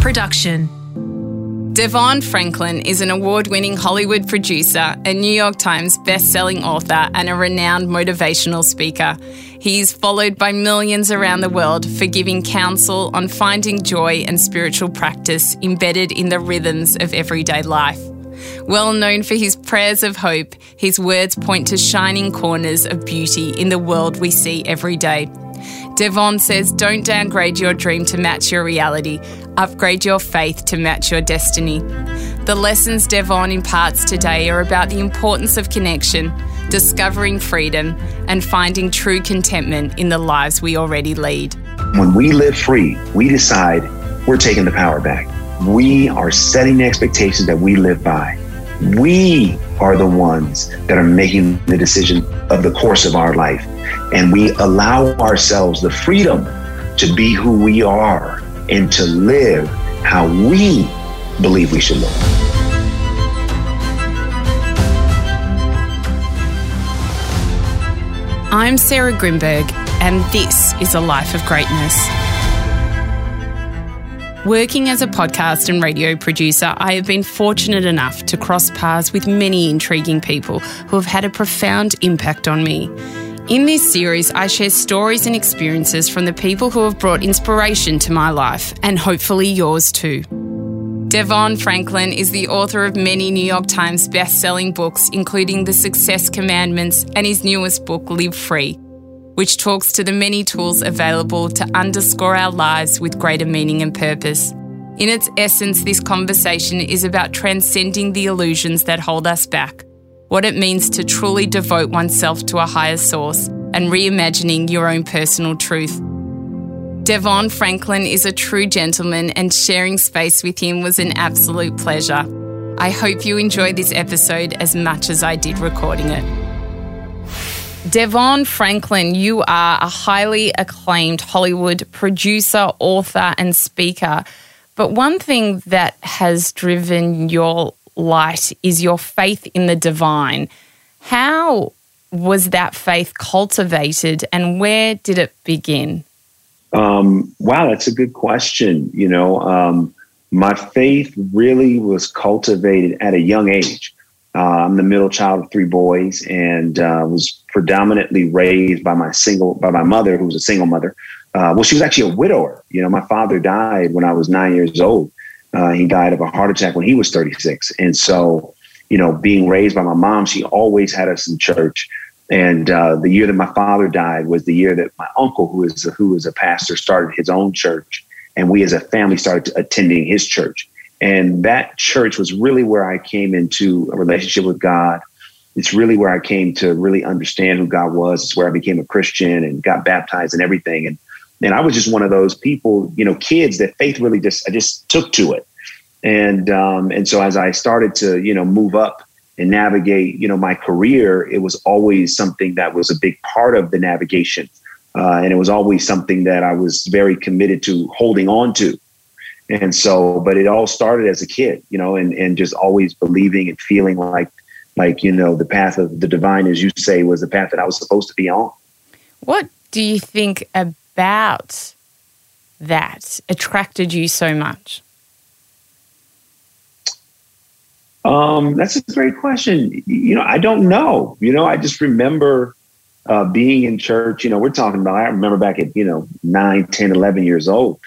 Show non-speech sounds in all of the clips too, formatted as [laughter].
production. Devon Franklin is an award winning Hollywood producer, a New York Times best-selling author, and a renowned motivational speaker. He is followed by millions around the world for giving counsel on finding joy and spiritual practice embedded in the rhythms of everyday life. Well known for his prayers of hope, his words point to shining corners of beauty in the world we see every day. Devon says, Don't downgrade your dream to match your reality, upgrade your faith to match your destiny. The lessons Devon imparts today are about the importance of connection, discovering freedom, and finding true contentment in the lives we already lead. When we live free, we decide we're taking the power back. We are setting the expectations that we live by. We are the ones that are making the decision of the course of our life. And we allow ourselves the freedom to be who we are and to live how we believe we should live. I'm Sarah Grynberg, and this is a life of greatness. Working as a podcast and radio producer, I have been fortunate enough to cross paths with many intriguing people who have had a profound impact on me. In this series, I share stories and experiences from the people who have brought inspiration to my life and hopefully yours too. Devon Franklin is the author of many New York Times best-selling books, including The Success Commandments and his newest book, Live Free which talks to the many tools available to underscore our lives with greater meaning and purpose. In its essence, this conversation is about transcending the illusions that hold us back, what it means to truly devote oneself to a higher source, and reimagining your own personal truth. Devon Franklin is a true gentleman, and sharing space with him was an absolute pleasure. I hope you enjoyed this episode as much as I did recording it. Devon Franklin, you are a highly acclaimed Hollywood producer, author, and speaker. But one thing that has driven your light is your faith in the divine. How was that faith cultivated and where did it begin? Um, wow, that's a good question. You know, um, my faith really was cultivated at a young age. Uh, I'm the middle child of three boys and uh, was predominantly raised by my single by my mother, who was a single mother. Uh, well, she was actually a widower. You know, my father died when I was nine years old. Uh, he died of a heart attack when he was 36, and so you know, being raised by my mom, she always had us in church. And uh, the year that my father died was the year that my uncle, who is a, who is a pastor, started his own church, and we as a family started attending his church. And that church was really where I came into a relationship with God. It's really where I came to really understand who God was. It's where I became a Christian and got baptized and everything. And and I was just one of those people, you know, kids that faith really just I just took to it. And um, and so as I started to, you know, move up and navigate, you know, my career, it was always something that was a big part of the navigation. Uh, and it was always something that I was very committed to holding on to. And so, but it all started as a kid, you know, and, and just always believing and feeling like, like, you know, the path of the divine, as you say, was the path that I was supposed to be on. What do you think about that attracted you so much? Um, that's a great question. You know, I don't know. You know, I just remember uh, being in church. You know, we're talking about, I remember back at, you know, 9, 10, 11 years old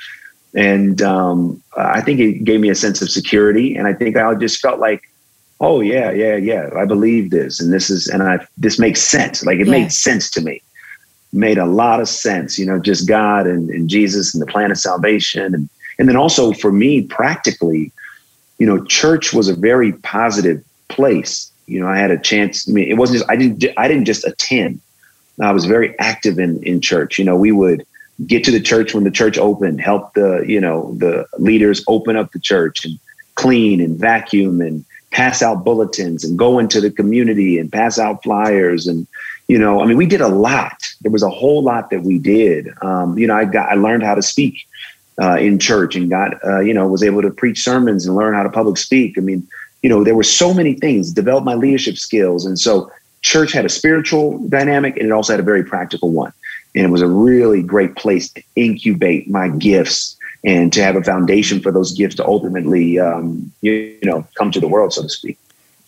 and um, I think it gave me a sense of security. And I think I just felt like, oh yeah, yeah, yeah, I believe this, and this is, and I this makes sense. Like it yeah. made sense to me. Made a lot of sense, you know, just God and, and Jesus and the plan of salvation, and and then also for me practically, you know, church was a very positive place. You know, I had a chance. I mean, it wasn't just I didn't I didn't just attend. I was very active in in church. You know, we would get to the church when the church opened, help the, you know, the leaders open up the church and clean and vacuum and pass out bulletins and go into the community and pass out flyers and you know i mean we did a lot. There was a whole lot that we did. Um, you know i got i learned how to speak uh, in church and got uh, you know was able to preach sermons and learn how to public speak. I mean you know there were so many things develop my leadership skills. And so church had a spiritual dynamic and it also had a very practical one. And it was a really great place to incubate my gifts and to have a foundation for those gifts to ultimately, um, you, you know, come to the world, so to speak.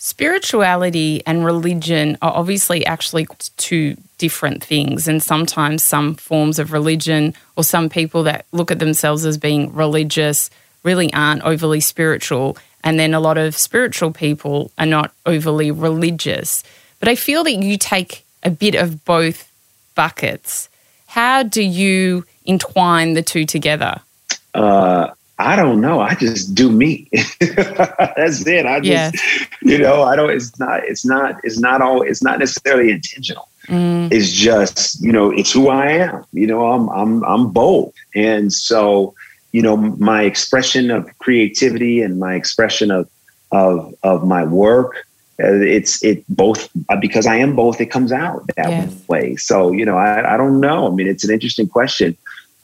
Spirituality and religion are obviously actually two different things. And sometimes some forms of religion or some people that look at themselves as being religious really aren't overly spiritual. And then a lot of spiritual people are not overly religious. But I feel that you take a bit of both buckets. How do you entwine the two together? Uh, I don't know. I just do me. [laughs] That's it. I just, yeah. you know, I don't. It's not. It's not. It's not all. It's not necessarily intentional. Mm. It's just, you know, it's who I am. You know, I'm I'm I'm bold, and so, you know, my expression of creativity and my expression of of of my work uh, it's it both uh, because I am both. It comes out that yes. way. So you know, I, I don't know. I mean, it's an interesting question,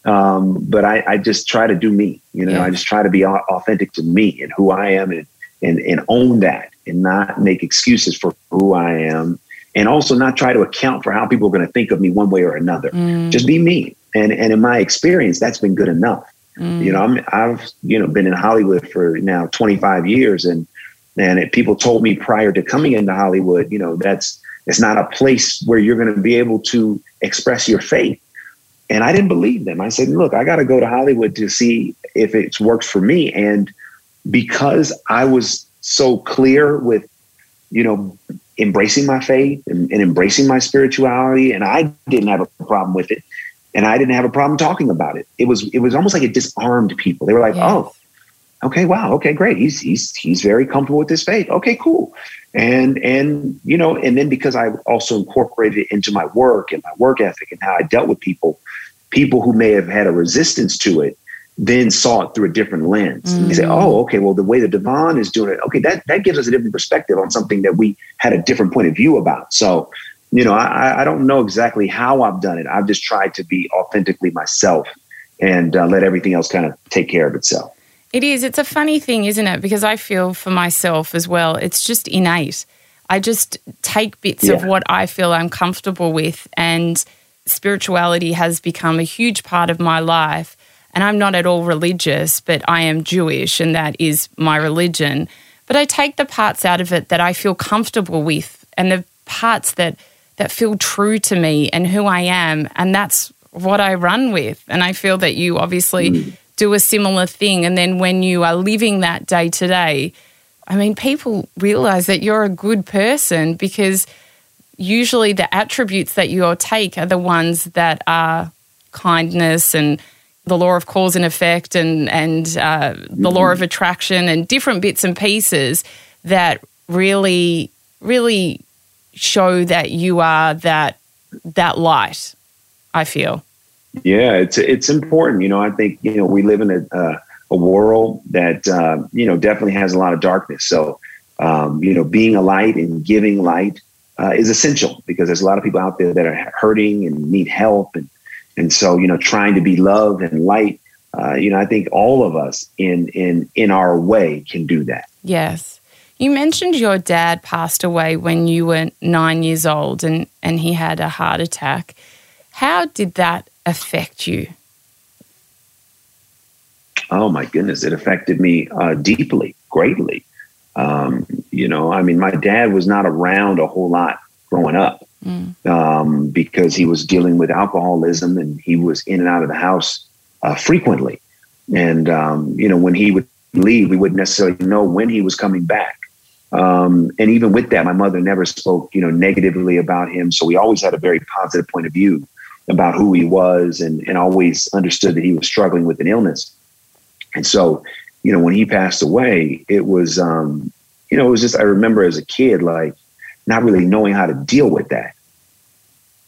um, but I, I just try to do me. You know, yes. I just try to be authentic to me and who I am, and and and own that, and not make excuses for who I am, and also not try to account for how people are going to think of me one way or another. Mm. Just be me, and and in my experience, that's been good enough. Mm. You know, I'm I've you know been in Hollywood for now 25 years, and and it, people told me prior to coming into Hollywood, you know, that's it's not a place where you're going to be able to express your faith. And I didn't believe them. I said, look, I got to go to Hollywood to see if it works for me. And because I was so clear with, you know, embracing my faith and, and embracing my spirituality, and I didn't have a problem with it, and I didn't have a problem talking about it. It was it was almost like it disarmed people. They were like, yes. oh, okay, wow, okay, great. He's he's he's very comfortable with his faith. Okay, cool. And and you know, and then because I also incorporated it into my work and my work ethic and how I dealt with people, people who may have had a resistance to it then saw it through a different lens. Mm. And they say, oh, okay, well, the way that Devon is doing it, okay, that, that gives us a different perspective on something that we had a different point of view about. So, you know, I, I don't know exactly how I've done it. I've just tried to be authentically myself and uh, let everything else kind of take care of itself. It is. It's a funny thing, isn't it? Because I feel for myself as well, it's just innate. I just take bits yeah. of what I feel I'm comfortable with, and spirituality has become a huge part of my life. And I'm not at all religious, but I am Jewish, and that is my religion. But I take the parts out of it that I feel comfortable with, and the parts that that feel true to me and who I am, and that's what I run with. And I feel that you obviously mm do a similar thing. And then when you are living that day to day, I mean, people realize that you're a good person because usually the attributes that you take are the ones that are kindness and the law of cause and effect and and uh, the law of mm-hmm. attraction and different bits and pieces that really really show that you are that that light. I feel. Yeah, it's it's important. You know, I think you know we live in a uh, a world that uh, you know definitely has a lot of darkness. So um, you know, being a light and giving light uh, is essential because there's a lot of people out there that are hurting and need help, and and so you know, trying to be love and light. Uh, you know, I think all of us in in in our way can do that. Yes. You mentioned your dad passed away when you were nine years old and, and he had a heart attack. How did that affect you? Oh my goodness, it affected me uh, deeply, greatly. Um, you know, I mean, my dad was not around a whole lot growing up mm. um, because he was dealing with alcoholism and he was in and out of the house uh, frequently. And, um, you know, when he would leave, we wouldn't necessarily know when he was coming back. Um, and even with that, my mother never spoke, you know, negatively about him. So we always had a very positive point of view about who he was and, and always understood that he was struggling with an illness. And so, you know, when he passed away, it was, um, you know, it was just, I remember as a kid, like not really knowing how to deal with that,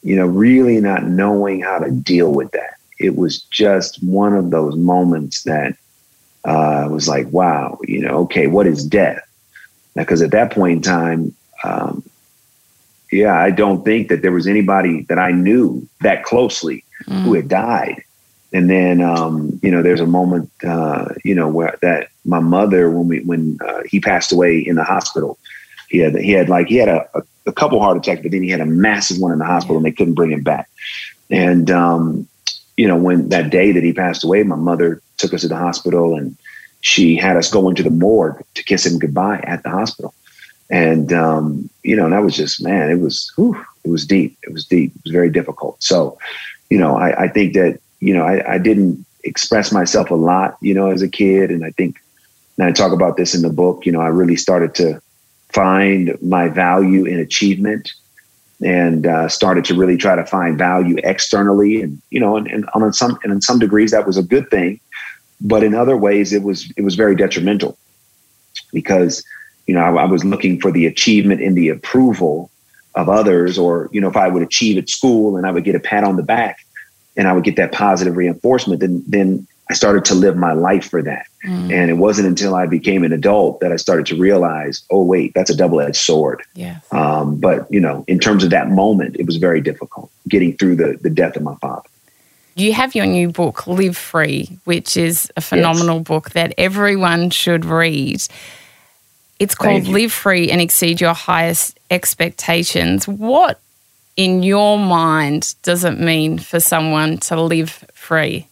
you know, really not knowing how to deal with that. It was just one of those moments that uh, was like, wow, you know, okay, what is death? Because at that point in time, um, yeah, I don't think that there was anybody that I knew that closely mm. who had died. And then, um, you know, there's a moment, uh, you know, where that my mother, when we, when uh, he passed away in the hospital, he had, he had like, he had a, a, a, couple heart attacks, but then he had a massive one in the hospital and they couldn't bring him back. And, um, you know, when that day that he passed away, my mother took us to the hospital and she had us go into the morgue to kiss him goodbye at the hospital. And, um, you know, and that was just, man, it was, whew, it was deep. It was deep. It was very difficult. So, you know, I, I think that, you know, I, I didn't express myself a lot, you know, as a kid. And I think, and I talk about this in the book, you know, I really started to find my value in achievement and uh, started to really try to find value externally. And, you know, and, and on some, and in some degrees that was a good thing, but in other ways it was, it was very detrimental because, you know, I, I was looking for the achievement in the approval of others, or, you know, if I would achieve at school and I would get a pat on the back and I would get that positive reinforcement, then, then I started to live my life for that. Mm. And it wasn't until I became an adult that I started to realize, oh, wait, that's a double edged sword. Yeah. Um, but, you know, in terms of that moment, it was very difficult getting through the, the death of my father. You have your new book, Live Free, which is a phenomenal yes. book that everyone should read. It's called Live Free and Exceed Your Highest Expectations. What, in your mind, does it mean for someone to live free?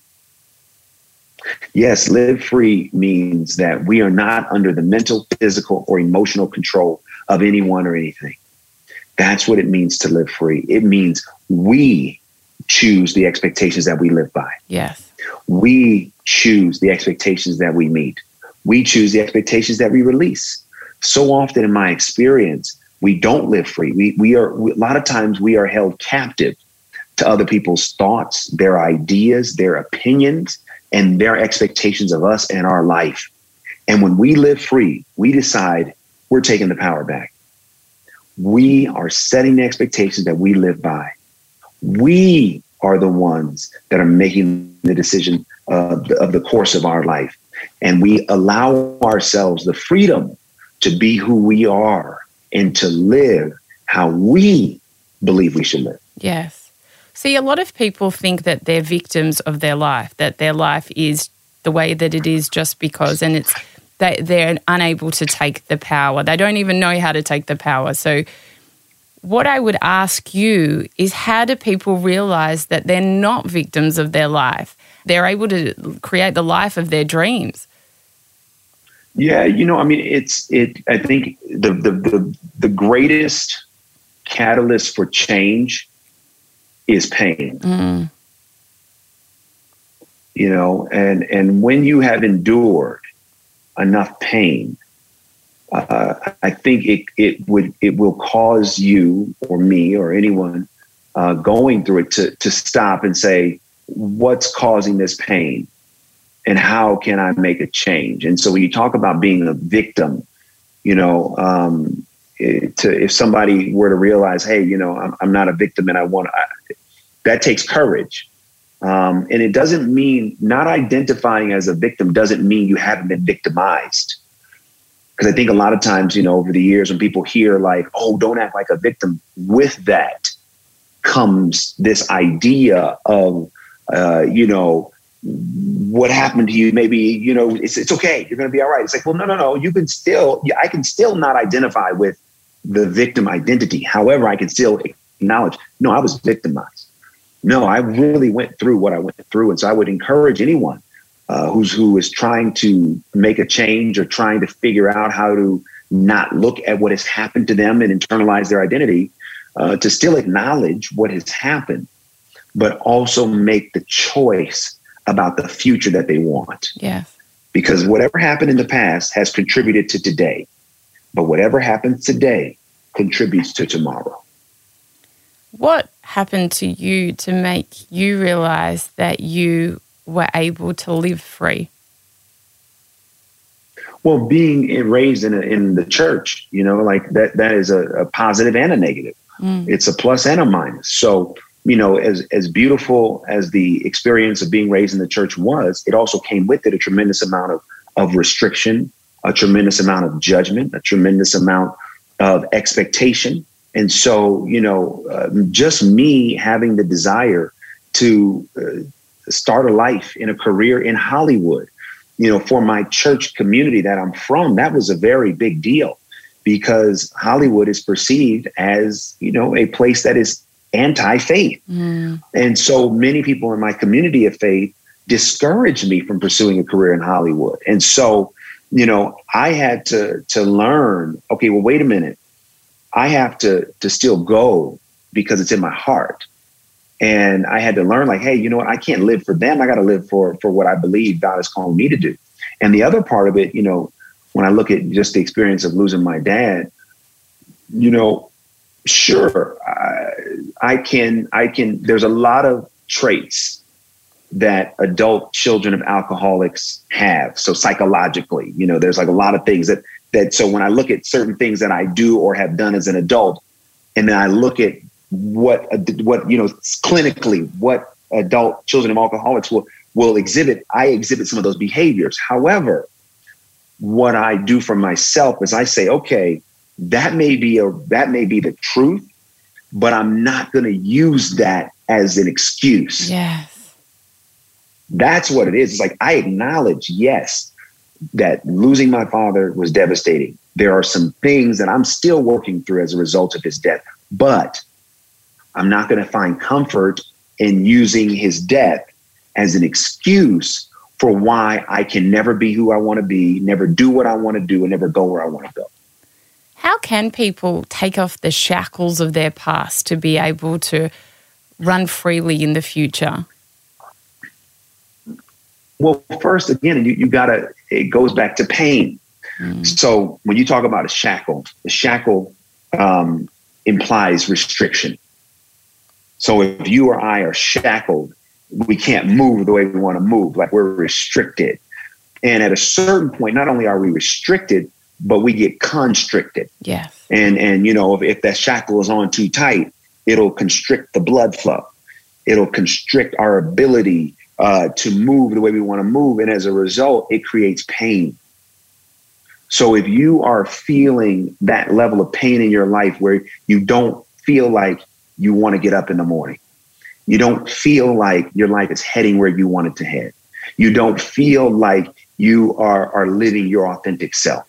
Yes, live free means that we are not under the mental, physical, or emotional control of anyone or anything. That's what it means to live free. It means we choose the expectations that we live by. Yes. We choose the expectations that we meet. We choose the expectations that we release. So often in my experience, we don't live free. We, we are, a lot of times we are held captive to other people's thoughts, their ideas, their opinions, and their expectations of us and our life. And when we live free, we decide we're taking the power back. We are setting the expectations that we live by. We are the ones that are making the decision of the, of the course of our life. And we allow ourselves the freedom to be who we are and to live how we believe we should live. Yes. See, a lot of people think that they're victims of their life, that their life is the way that it is just because, and it's they, they're unable to take the power. They don't even know how to take the power. So, what I would ask you is how do people realize that they're not victims of their life? They're able to create the life of their dreams. Yeah, you know, I mean, it's it. I think the the the, the greatest catalyst for change is pain. Mm. You know, and and when you have endured enough pain, uh, I think it it would it will cause you or me or anyone uh, going through it to to stop and say, what's causing this pain, and how can I make a change? And so when you talk about being a victim, you know, um, to if somebody were to realize, hey, you know, I'm, I'm not a victim and I want to, that takes courage. Um, and it doesn't mean not identifying as a victim doesn't mean you haven't been victimized. Because I think a lot of times, you know, over the years when people hear like, oh, don't act like a victim, with that comes this idea of, uh, you know, what happened to you maybe you know it's, it's okay. You're going to be all right. It's like well no no no. You can still i can still not identify with the victim identity. However i can still acknowledge no i was victimized. No, I really went through what I went through. And so I would encourage anyone uh, who's who is trying to make a change or trying to figure out how to not look at what has happened to them and internalize their identity uh, to still acknowledge what has happened, but also make the choice about the future that they want. Yeah. Because whatever happened in the past has contributed to today, but whatever happens today contributes to tomorrow. What happened to you to make you realize that you were able to live free? Well, being raised in a, in the church, you know, like that that is a, a positive and a negative. Mm. It's a plus and a minus. So, you know, as as beautiful as the experience of being raised in the church was, it also came with it a tremendous amount of of restriction, a tremendous amount of judgment, a tremendous amount of expectation. And so, you know, uh, just me having the desire to uh, start a life in a career in Hollywood, you know, for my church community that I'm from, that was a very big deal because Hollywood is perceived as, you know, a place that is anti faith. Mm. And so many people in my community of faith discouraged me from pursuing a career in Hollywood. And so, you know, I had to to learn, okay, well, wait a minute. I have to to still go because it's in my heart. And I had to learn, like, hey, you know what? I can't live for them. I got to live for for what I believe God is calling me to do. And the other part of it, you know, when I look at just the experience of losing my dad, you know, sure, I, can, I can. There's a lot of traits that adult children of alcoholics have. So psychologically, you know, there's like a lot of things that that. So when I look at certain things that I do or have done as an adult, and then I look at what what you know clinically what adult children of alcoholics will will exhibit i exhibit some of those behaviors however what i do for myself is i say okay that may be a that may be the truth but i'm not going to use that as an excuse. Yes. That's what it is. It's like i acknowledge yes that losing my father was devastating. There are some things that i'm still working through as a result of his death but I'm not going to find comfort in using his death as an excuse for why I can never be who I want to be, never do what I want to do, and never go where I want to go. How can people take off the shackles of their past to be able to run freely in the future? Well, first, again, you, you got to, it goes back to pain. Mm. So when you talk about a shackle, the shackle um, implies restriction. So if you or I are shackled, we can't move the way we want to move, like we're restricted. And at a certain point, not only are we restricted, but we get constricted. Yes. And and you know, if, if that shackle is on too tight, it'll constrict the blood flow. It'll constrict our ability uh, to move the way we want to move. And as a result, it creates pain. So if you are feeling that level of pain in your life where you don't feel like you want to get up in the morning. You don't feel like your life is heading where you want it to head. You don't feel like you are, are living your authentic self.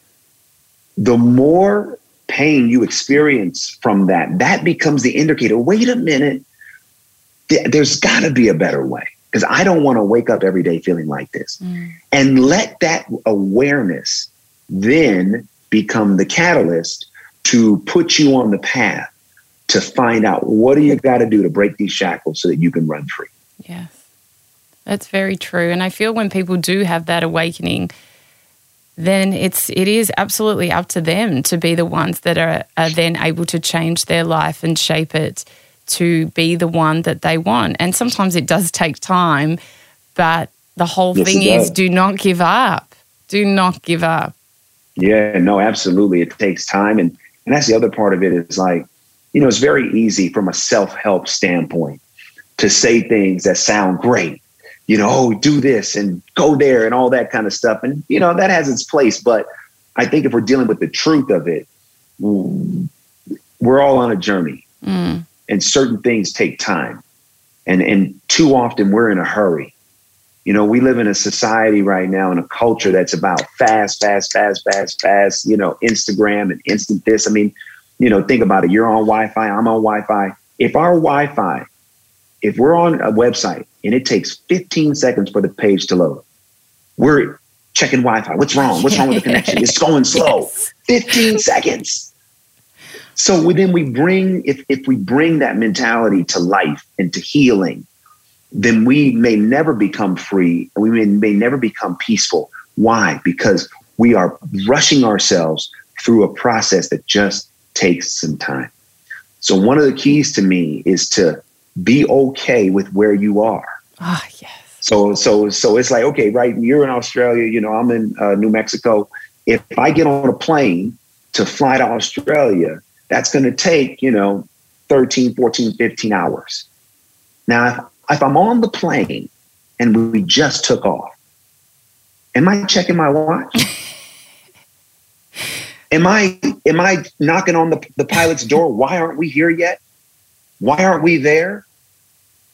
The more pain you experience from that, that becomes the indicator. Wait a minute, there's got to be a better way because I don't want to wake up every day feeling like this. Mm. And let that awareness then become the catalyst to put you on the path to find out what do you got to do to break these shackles so that you can run free. Yes. That's very true. And I feel when people do have that awakening, then it's it is absolutely up to them to be the ones that are, are then able to change their life and shape it to be the one that they want. And sometimes it does take time, but the whole yes, thing is do not give up. Do not give up. Yeah, no, absolutely. It takes time. And and that's the other part of it is like you know, it's very easy from a self help standpoint to say things that sound great. You know, oh, do this and go there and all that kind of stuff. And, you know, that has its place. But I think if we're dealing with the truth of it, we're all on a journey mm. and certain things take time. And, and too often we're in a hurry. You know, we live in a society right now in a culture that's about fast, fast, fast, fast, fast, you know, Instagram and instant this. I mean, you know, think about it. You're on Wi-Fi. I'm on Wi-Fi. If our Wi-Fi, if we're on a website and it takes 15 seconds for the page to load, we're checking Wi-Fi. What's wrong? What's wrong with the connection? It's going [laughs] slow. Yes. 15 seconds. So then we bring, if, if we bring that mentality to life and to healing, then we may never become free and we may, may never become peaceful. Why? Because we are rushing ourselves through a process that just takes some time. So one of the keys to me is to be okay with where you are. Ah, oh, yes. So so so it's like okay, right? You're in Australia. You know, I'm in uh, New Mexico. If I get on a plane to fly to Australia, that's going to take you know 13, 14, 15 hours. Now, if, if I'm on the plane and we just took off, am I checking my watch? [laughs] Am I am I knocking on the, the pilot's door? Why aren't we here yet? Why aren't we there?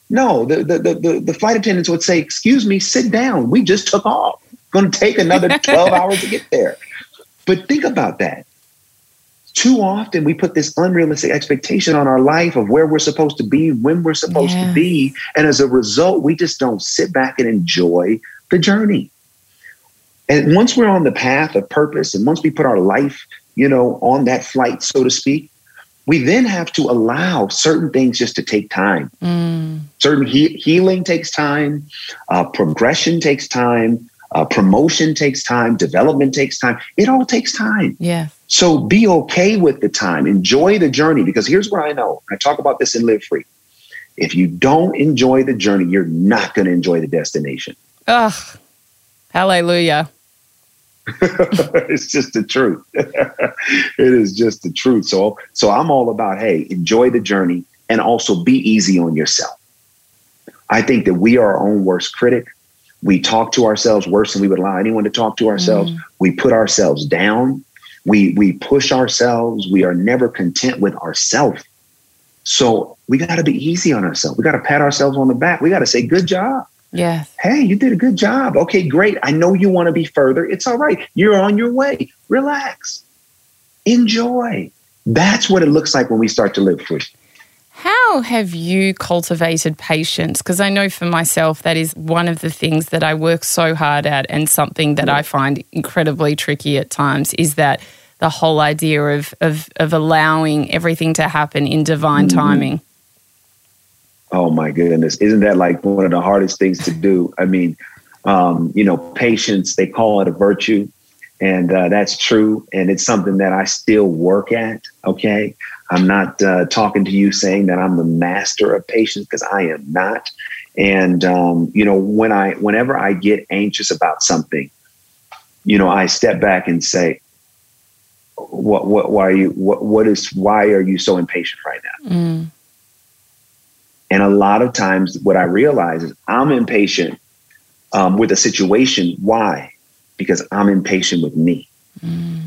No, the, the, the, the flight attendants would say, excuse me, sit down. We just took off. Going to take another [laughs] 12 hours to get there. But think about that. too often we put this unrealistic expectation on our life of where we're supposed to be, when we're supposed to be. And as a result, we just don't sit back and enjoy the journey. And once we're on the path of purpose and once we put our life, you know, on that flight, so to speak, we then have to allow certain things just to take time. Mm. Certain he- healing takes time, uh, progression takes time, uh, promotion takes time, development takes time. It all takes time. Yeah. So be okay with the time. Enjoy the journey because here's what I know. I talk about this in Live Free. If you don't enjoy the journey, you're not going to enjoy the destination. Ugh. Hallelujah. [laughs] it's just the truth. [laughs] it is just the truth. So so I'm all about hey, enjoy the journey and also be easy on yourself. I think that we are our own worst critic. We talk to ourselves worse than we would allow anyone to talk to ourselves. Mm. We put ourselves down. We we push ourselves. We are never content with ourselves. So we got to be easy on ourselves. We got to pat ourselves on the back. We got to say, "Good job." Yes. Hey, you did a good job. Okay, great. I know you want to be further. It's all right. You're on your way. Relax. Enjoy. That's what it looks like when we start to live free. How have you cultivated patience? Because I know for myself, that is one of the things that I work so hard at, and something that I find incredibly tricky at times is that the whole idea of, of, of allowing everything to happen in divine mm-hmm. timing. Oh my goodness. Isn't that like one of the hardest things to do? I mean, um, you know, patience, they call it a virtue. And uh, that's true. And it's something that I still work at. Okay. I'm not uh, talking to you saying that I'm the master of patience because I am not. And um, you know, when I whenever I get anxious about something, you know, I step back and say, "What? What? Why are you? What? What is? Why are you so impatient right now?" Mm. And a lot of times, what I realize is I'm impatient um, with a situation. Why? Because I'm impatient with me. Mm.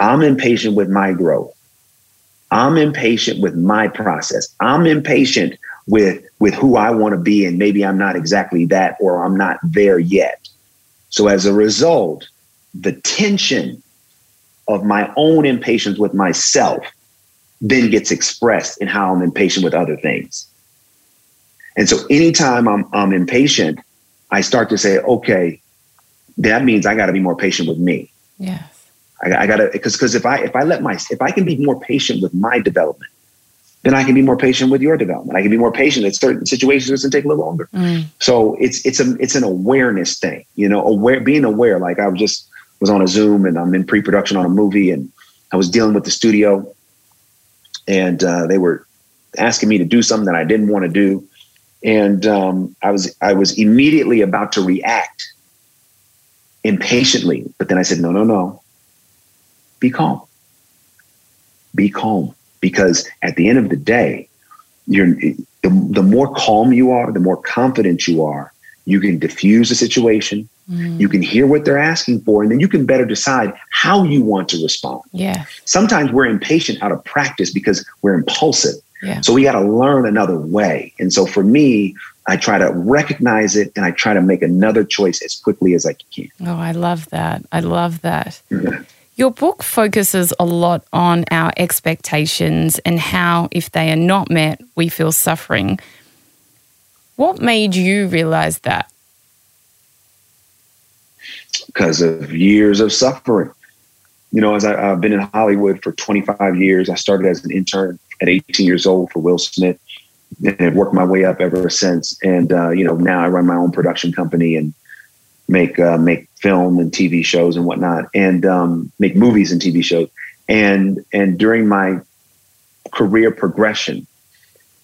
I'm impatient with my growth. I'm impatient with my process. I'm impatient with with who I want to be and maybe I'm not exactly that or I'm not there yet. So as a result, the tension of my own impatience with myself then gets expressed in how I'm impatient with other things. And so anytime I'm I'm impatient, I start to say, okay, that means I got to be more patient with me. Yes. I, I gotta because because if I if I let my if I can be more patient with my development, then I can be more patient with your development. I can be more patient at certain situations. Gonna take a little longer. Mm. So it's it's a it's an awareness thing, you know, aware being aware. Like I was just was on a Zoom and I'm in pre-production on a movie and I was dealing with the studio and uh, they were asking me to do something that I didn't want to do. And um, I was I was immediately about to react impatiently, but then I said, no, no, no be calm. Be calm because at the end of the day, you're the, the more calm you are, the more confident you are, you can diffuse the situation. Mm. You can hear what they're asking for, and then you can better decide how you want to respond. Yeah. Sometimes we're impatient out of practice because we're impulsive. Yeah. So we got to learn another way. And so for me, I try to recognize it and I try to make another choice as quickly as I can. Oh, I love that. I love that. Mm-hmm. Your book focuses a lot on our expectations and how, if they are not met, we feel suffering. What made you realize that? Because of years of suffering. You know, as I, have been in Hollywood for 25 years, I started as an intern at 18 years old for Will Smith and have worked my way up ever since. And, uh, you know, now I run my own production company and make uh, make film and TV shows and whatnot, and um, make movies and TV shows. And and during my career progression,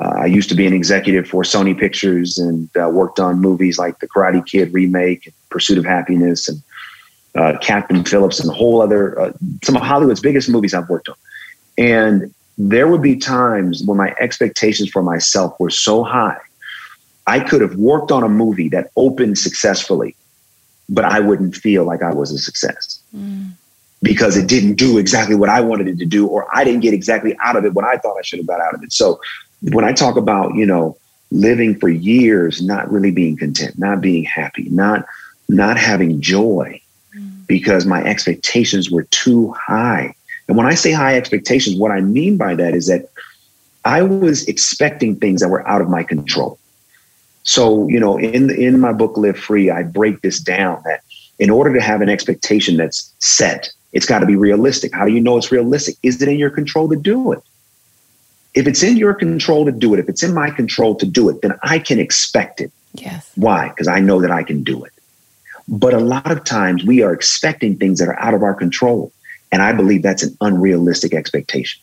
uh, I used to be an executive for Sony Pictures and uh, worked on movies like The Karate Kid remake, Pursuit of Happiness, and uh, Captain Phillips, and a whole other uh, some of Hollywood's biggest movies I've worked on. And there would be times when my expectations for myself were so high. I could have worked on a movie that opened successfully but I wouldn't feel like I was a success mm. because it didn't do exactly what I wanted it to do, or I didn't get exactly out of it what I thought I should have got out of it. So when I talk about, you know, living for years, not really being content, not being happy, not not having joy mm. because my expectations were too high And when I say high expectations, what I mean by that is that I was expecting things that were out of my control. So, you know, in in my book Live Free, I break this down that in order to have an expectation that's set, it's got to be realistic. How do you know it's realistic? Is it in your control to do it? If it's in your control to do it, if it's in my control to do it, then I can expect it. Yes. Why? Because I know that I can do it. But a lot of times we are expecting things that are out of our control. And I believe that's an unrealistic expectation.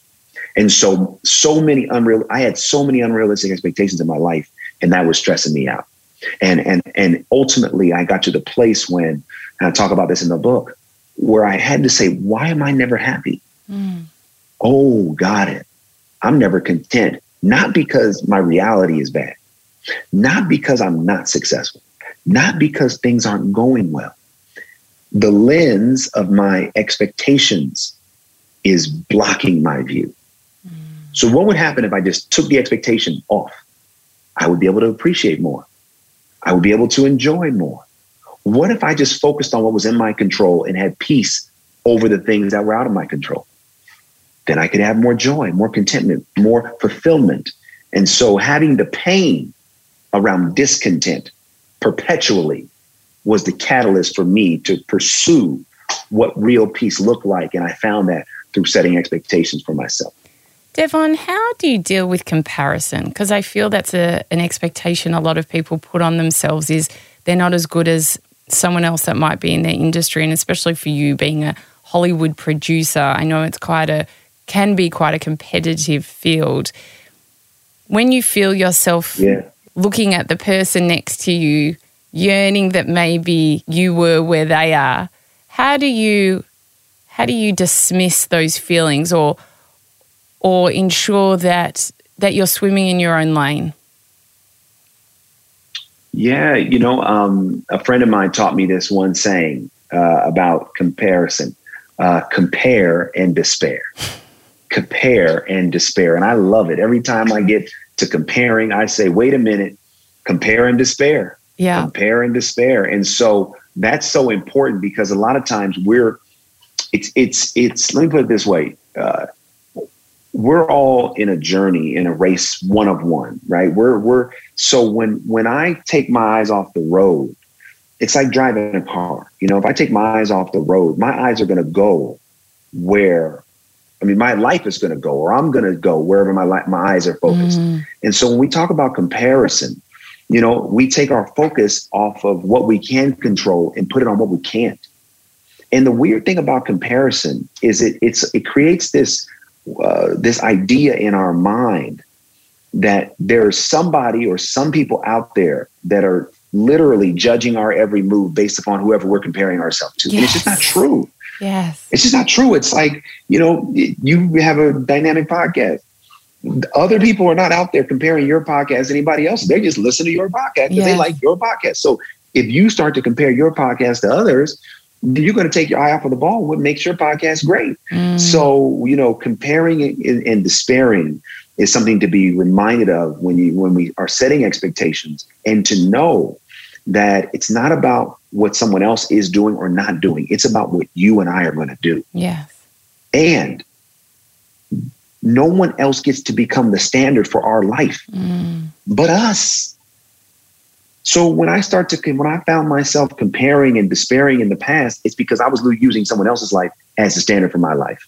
And so, so many unreal, I had so many unrealistic expectations in my life, and that was stressing me out. And, and, and ultimately, I got to the place when, and I talk about this in the book, where I had to say, why am I never happy? Mm. Oh, got it. I'm never content, not because my reality is bad, not because I'm not successful, not because things aren't going well. The lens of my expectations is blocking my view. Mm. So, what would happen if I just took the expectation off? I would be able to appreciate more. I would be able to enjoy more. What if I just focused on what was in my control and had peace over the things that were out of my control? Then I could have more joy, more contentment, more fulfillment. And so having the pain around discontent perpetually was the catalyst for me to pursue what real peace looked like. And I found that through setting expectations for myself. Devon, how do you deal with comparison? Because I feel that's a, an expectation a lot of people put on themselves is they're not as good as someone else that might be in their industry. And especially for you being a Hollywood producer, I know it's quite a can be quite a competitive field. When you feel yourself yeah. looking at the person next to you, yearning that maybe you were where they are, how do you how do you dismiss those feelings or or ensure that that you're swimming in your own lane? Yeah, you know, um, a friend of mine taught me this one saying uh, about comparison: uh, compare and despair [laughs] compare and despair. And I love it. Every time I get to comparing, I say, wait a minute, compare and despair. Yeah. Compare and despair. And so that's so important because a lot of times we're, it's, it's, it's, let me put it this way. Uh, we're all in a journey in a race one of one right we're we're so when when i take my eyes off the road it's like driving a car you know if i take my eyes off the road my eyes are going to go where I mean, my life is going to go, or I'm going to go wherever my life, my eyes are focused. Mm. And so when we talk about comparison, you know, we take our focus off of what we can control and put it on what we can't. And the weird thing about comparison is it it's it creates this uh, this idea in our mind that there's somebody or some people out there that are literally judging our every move based upon whoever we're comparing ourselves to. Yes. And it's just not true. Yes. It's just not true. It's like, you know, you have a dynamic podcast. Other people are not out there comparing your podcast to anybody else. They just listen to your podcast because yes. they like your podcast. So if you start to compare your podcast to others, you're going to take your eye off of the ball. What makes your podcast great? Mm. So, you know, comparing and, and despairing is something to be reminded of when you when we are setting expectations and to know that it's not about what someone else is doing or not doing. It's about what you and I are going to do. Yes. And no one else gets to become the standard for our life mm. but us. So when I start to, when I found myself comparing and despairing in the past, it's because I was using someone else's life as the standard for my life.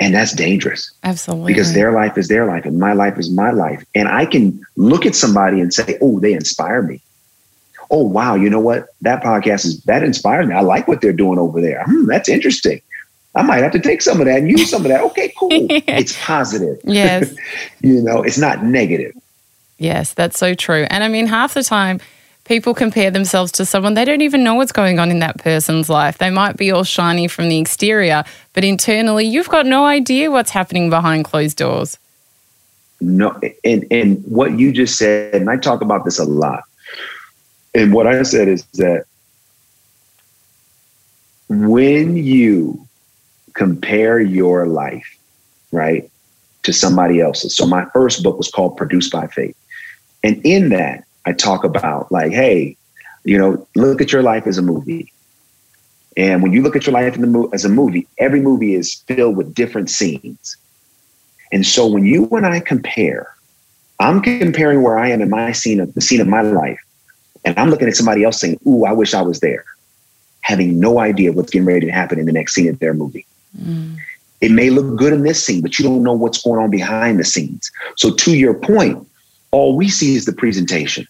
And that's dangerous. Absolutely. Because their life is their life and my life is my life. And I can look at somebody and say, oh, they inspire me oh wow, you know what? That podcast is that inspires me. I like what they're doing over there. Hmm, that's interesting. I might have to take some of that and use some of that. Okay, cool. [laughs] it's positive. Yes. [laughs] you know, it's not negative. Yes, that's so true. And I mean, half the time people compare themselves to someone they don't even know what's going on in that person's life. They might be all shiny from the exterior, but internally you've got no idea what's happening behind closed doors. No, and and what you just said, and I talk about this a lot and what I said is that when you compare your life, right, to somebody else's. So my first book was called Produced by Faith. And in that, I talk about like, hey, you know, look at your life as a movie. And when you look at your life mo- as a movie, every movie is filled with different scenes. And so when you and I compare, I'm comparing where I am in my scene of the scene of my life, and I'm looking at somebody else saying, "Ooh, I wish I was there," having no idea what's getting ready to happen in the next scene of their movie. Mm. It may look good in this scene, but you don't know what's going on behind the scenes. So, to your point, all we see is the presentation.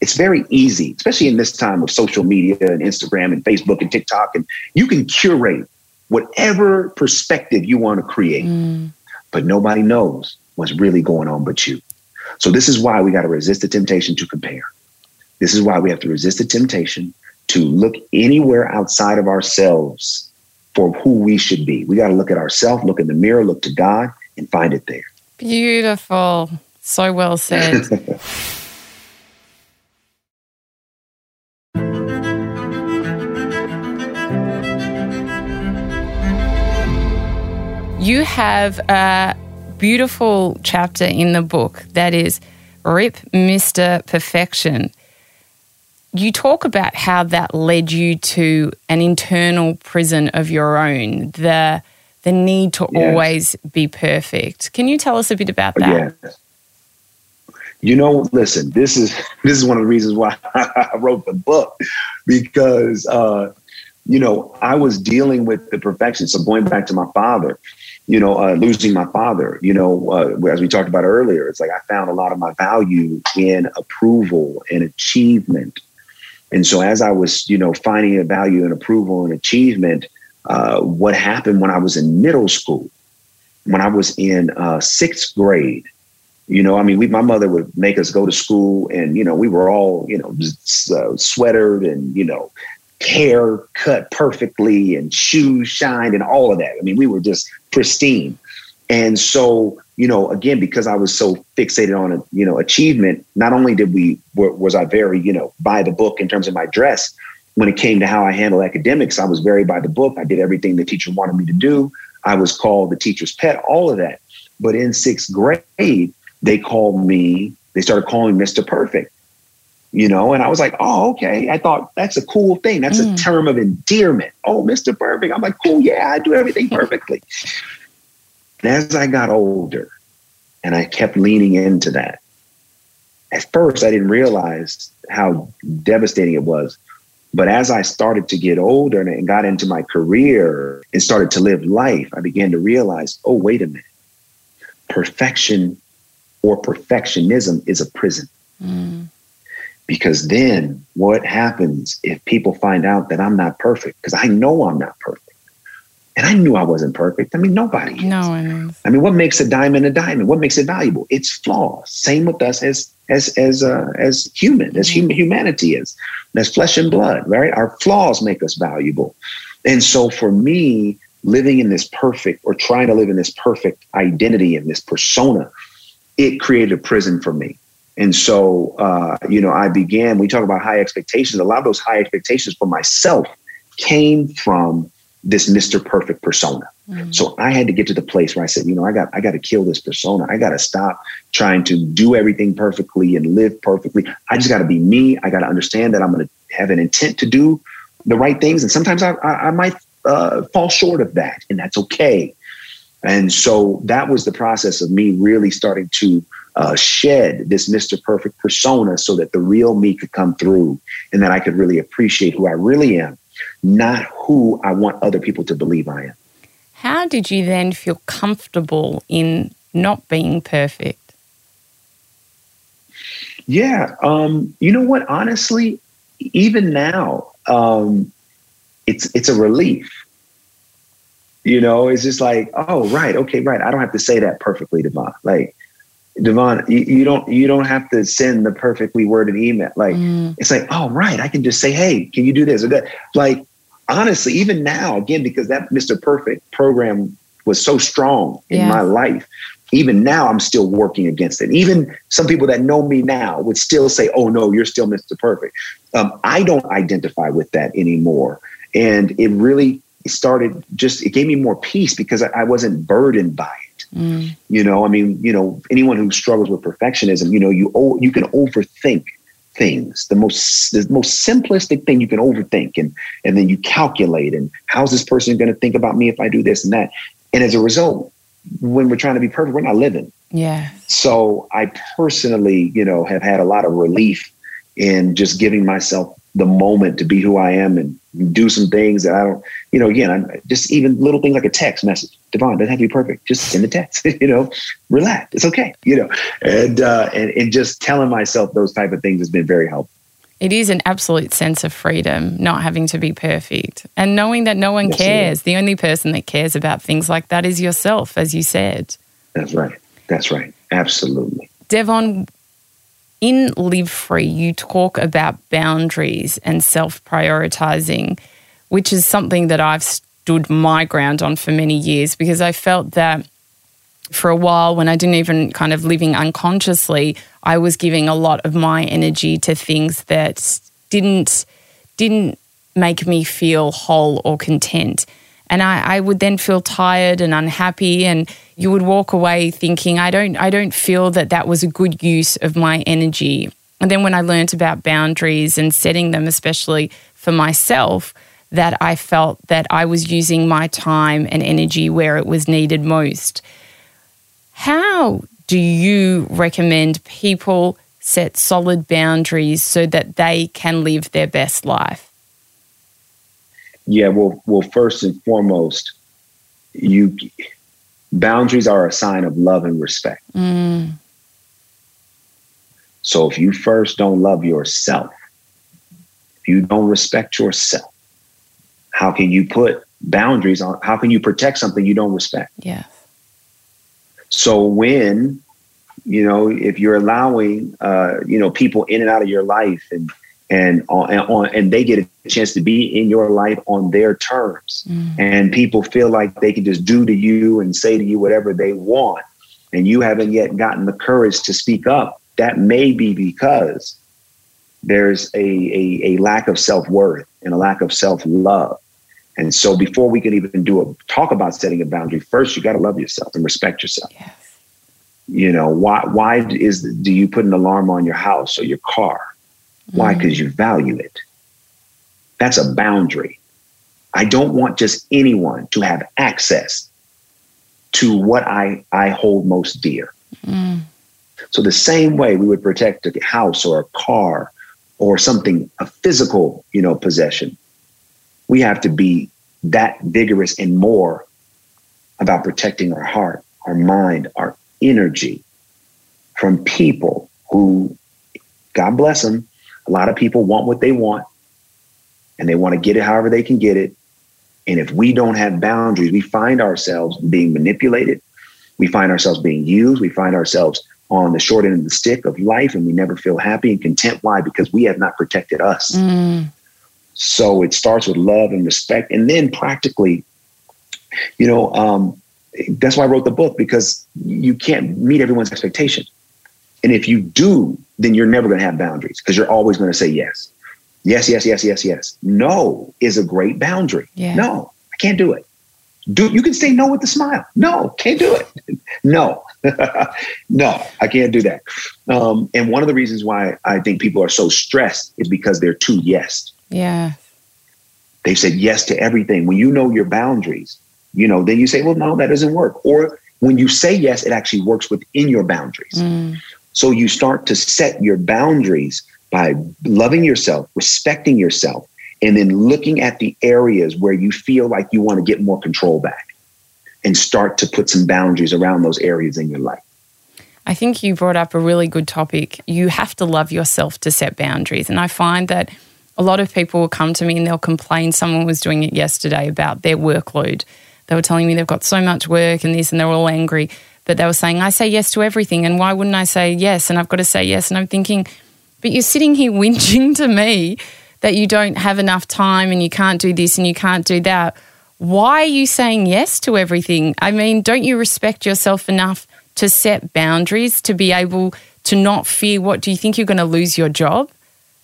It's very easy, especially in this time of social media and Instagram and Facebook and TikTok, and you can curate whatever perspective you want to create, mm. but nobody knows what's really going on but you. So, this is why we got to resist the temptation to compare. This is why we have to resist the temptation to look anywhere outside of ourselves for who we should be. We got to look at ourselves, look in the mirror, look to God, and find it there. Beautiful. So well said. [laughs] you have a beautiful chapter in the book that is Rip Mr. Perfection you talk about how that led you to an internal prison of your own, the the need to yes. always be perfect. Can you tell us a bit about that? Yes. You know, listen, this is [laughs] this is one of the reasons why [laughs] I wrote the book because uh, you know I was dealing with the perfection. So going back to my father, you know, uh, losing my father, you know, uh, as we talked about earlier, it's like I found a lot of my value in approval and achievement and so as I was, you know, finding a value and approval and achievement, uh, what happened when I was in middle school, when I was in uh, sixth grade, you know, I mean, we, my mother would make us go to school and, you know, we were all, you know, uh, sweatered and, you know, hair cut perfectly and shoes shined and all of that. I mean, we were just pristine. And so you know, again, because I was so fixated on, you know, achievement, not only did we, was I very, you know, by the book in terms of my dress, when it came to how I handle academics, I was very by the book. I did everything the teacher wanted me to do. I was called the teacher's pet, all of that. But in sixth grade, they called me, they started calling me Mr. Perfect, you know, and I was like, oh, okay. I thought that's a cool thing. That's mm. a term of endearment. Oh, Mr. Perfect. I'm like, cool. Yeah, I do everything [laughs] perfectly. And as I got older and I kept leaning into that, at first I didn't realize how devastating it was. But as I started to get older and got into my career and started to live life, I began to realize oh, wait a minute. Perfection or perfectionism is a prison. Mm. Because then what happens if people find out that I'm not perfect? Because I know I'm not perfect. And I knew I wasn't perfect. I mean, nobody. Is. No one is. I mean, what makes a diamond a diamond? What makes it valuable? It's flaws. Same with us as as as uh, as human, as human humanity is, as flesh and blood. Right? Our flaws make us valuable. And so, for me, living in this perfect or trying to live in this perfect identity and this persona, it created a prison for me. And so, uh, you know, I began. We talk about high expectations. A lot of those high expectations for myself came from this Mr. Perfect persona. Mm-hmm. So I had to get to the place where I said, you know, I got I got to kill this persona. I got to stop trying to do everything perfectly and live perfectly. I just got to be me. I got to understand that I'm going to have an intent to do the right things, and sometimes I I, I might uh, fall short of that, and that's okay. And so that was the process of me really starting to uh, shed this Mr. Perfect persona so that the real me could come through and that I could really appreciate who I really am not who I want other people to believe I am. How did you then feel comfortable in not being perfect? Yeah, um, you know what? Honestly, even now, um, it's it's a relief. You know, it's just like, oh, right, okay, right. I don't have to say that perfectly, to Devon. Like, Devon, you, you, don't you don't have to send the perfectly worded email. Like mm. it's like, oh right, I can just say, hey, can you do this or that? Like honestly, even now, again, because that Mr. Perfect program was so strong in my life, even now I'm still working against it. Even some people that know me now would still say, oh no, you're still Mr. Perfect. Um, I don't identify with that anymore. And it really started just, it gave me more peace because I, I wasn't burdened by it. Mm. You know, I mean, you know, anyone who struggles with perfectionism, you know, you you can overthink things, the most the most simplistic thing you can overthink and and then you calculate and how's this person going to think about me if I do this and that. And as a result, when we're trying to be perfect, we're not living. Yeah. So I personally, you know, have had a lot of relief in just giving myself the moment to be who I am and do some things that I don't, you know, again, I'm just even little things like a text message. Devon doesn't have to be perfect. Just send a text, [laughs] you know, relax. It's okay, you know, and, uh, and, and just telling myself those type of things has been very helpful. It is an absolute sense of freedom, not having to be perfect and knowing that no one cares. The only person that cares about things like that is yourself, as you said. That's right. That's right. Absolutely. Devon, in Live Free, you talk about boundaries and self prioritizing, which is something that I've stood my ground on for many years because I felt that for a while when I didn't even kind of living unconsciously, I was giving a lot of my energy to things that didn't didn't make me feel whole or content. And I, I would then feel tired and unhappy and you would walk away thinking, I don't I don't feel that that was a good use of my energy. And then when I learned about boundaries and setting them, especially for myself, that I felt that I was using my time and energy where it was needed most. How do you recommend people set solid boundaries so that they can live their best life? Yeah, well, well, first and foremost, you boundaries are a sign of love and respect. Mm. So if you first don't love yourself, if you don't respect yourself, how can you put boundaries on? How can you protect something you don't respect? Yeah. So when you know if you're allowing uh, you know people in and out of your life and and on, and on and they get a chance to be in your life on their terms. Mm. and people feel like they can just do to you and say to you whatever they want. And you haven't yet gotten the courage to speak up. That may be because there's a, a, a lack of self-worth and a lack of self-love. And so before we can even do a talk about setting a boundary first you got to love yourself and respect yourself. Yes. you know why why is do you put an alarm on your house or your car why? Because mm. you value it. That's a boundary. I don't want just anyone to have access to what I, I hold most dear. Mm. So, the same way we would protect a house or a car or something, a physical, you know, possession, we have to be that vigorous and more about protecting our heart, our mind, our energy from people who, God bless them, a lot of people want what they want and they want to get it however they can get it. And if we don't have boundaries, we find ourselves being manipulated. We find ourselves being used. We find ourselves on the short end of the stick of life and we never feel happy and content. Why? Because we have not protected us. Mm. So it starts with love and respect. And then practically, you know, um, that's why I wrote the book because you can't meet everyone's expectation. And if you do, then you're never going to have boundaries because you're always going to say yes. Yes, yes, yes, yes, yes. No is a great boundary. Yeah. No, I can't do it. Do you can say no with a smile. No, can't do it. [laughs] no, [laughs] no, I can't do that. Um, and one of the reasons why I think people are so stressed is because they're too yes. Yeah. They've said yes to everything. When you know your boundaries, you know, then you say, well, no, that doesn't work. Or when you say yes, it actually works within your boundaries. Mm. So you start to set your boundaries by loving yourself, respecting yourself, and then looking at the areas where you feel like you want to get more control back and start to put some boundaries around those areas in your life. I think you brought up a really good topic. You have to love yourself to set boundaries. And I find that a lot of people will come to me and they'll complain. Someone was doing it yesterday about their workload. They were telling me they've got so much work and this, and they're all angry but they were saying, I say yes to everything. And why wouldn't I say yes? And I've got to say yes. And I'm thinking, but you're sitting here [laughs] whinging to me that you don't have enough time and you can't do this and you can't do that. Why are you saying yes to everything? I mean, don't you respect yourself enough to set boundaries to be able to not fear what do you think you're going to lose your job?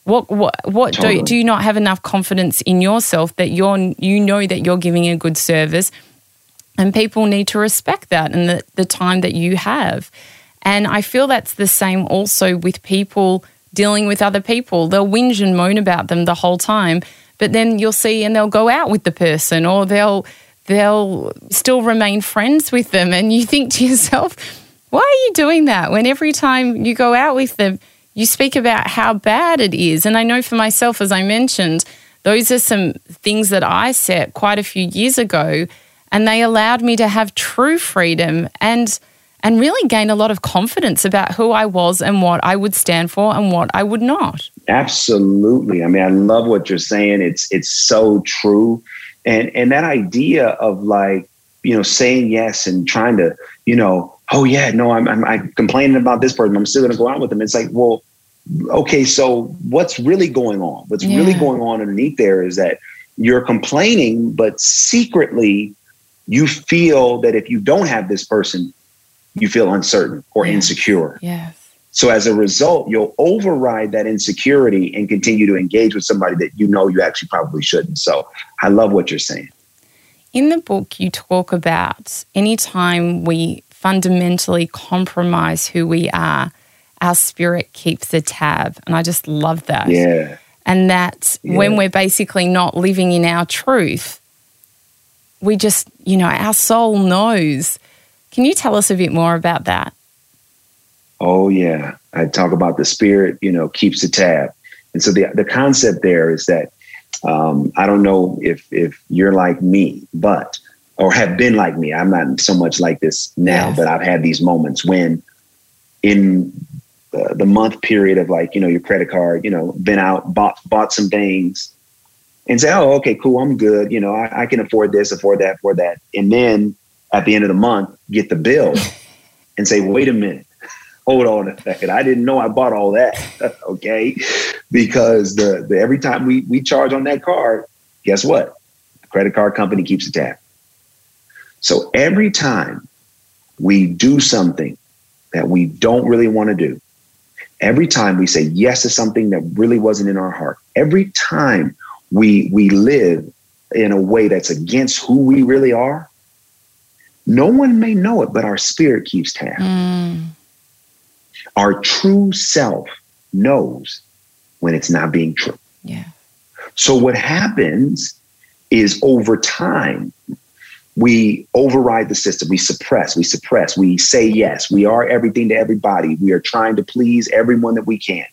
What what what totally. do do you not have enough confidence in yourself that you're you know that you're giving a good service and people need to respect that and the, the time that you have. And I feel that's the same also with people dealing with other people. They'll whinge and moan about them the whole time, but then you'll see and they'll go out with the person or they'll they'll still remain friends with them and you think to yourself, why are you doing that when every time you go out with them you speak about how bad it is? And I know for myself as I mentioned, those are some things that I set quite a few years ago and they allowed me to have true freedom and and really gain a lot of confidence about who I was and what I would stand for and what I would not. Absolutely. I mean, I love what you're saying. It's it's so true. And and that idea of like, you know, saying yes and trying to, you know, oh yeah, no, I'm I'm, I'm complaining about this person. I'm still going to go out with them. It's like, well, okay, so what's really going on? What's yeah. really going on underneath there is that you're complaining, but secretly you feel that if you don't have this person, you feel uncertain or yes. insecure. Yes. So as a result, you'll override that insecurity and continue to engage with somebody that you know you actually probably shouldn't. So I love what you're saying. In the book, you talk about anytime we fundamentally compromise who we are, our spirit keeps a tab. And I just love that. Yeah. And that yeah. when we're basically not living in our truth, we just, you know, our soul knows. Can you tell us a bit more about that? Oh yeah, I talk about the spirit, you know, keeps the tab, and so the the concept there is that um, I don't know if if you're like me, but or have been like me. I'm not so much like this now, yes. but I've had these moments when in uh, the month period of like you know your credit card, you know, been out, bought bought some things, and say, oh, okay, cool, I'm good. You know, I, I can afford this, afford that, afford that, and then at the end of the month, get the bill [laughs] and say, wait a minute hold on a second. I didn't know I bought all that. [laughs] okay. Because the, the every time we we charge on that card, guess what? The credit card company keeps a tab. So every time we do something that we don't really want to do, every time we say yes to something that really wasn't in our heart, every time we we live in a way that's against who we really are, no one may know it, but our spirit keeps tab. Mm. Our true self knows when it's not being true. Yeah. So what happens is over time, we override the system. We suppress, we suppress, we say yes. We are everything to everybody. We are trying to please everyone that we can.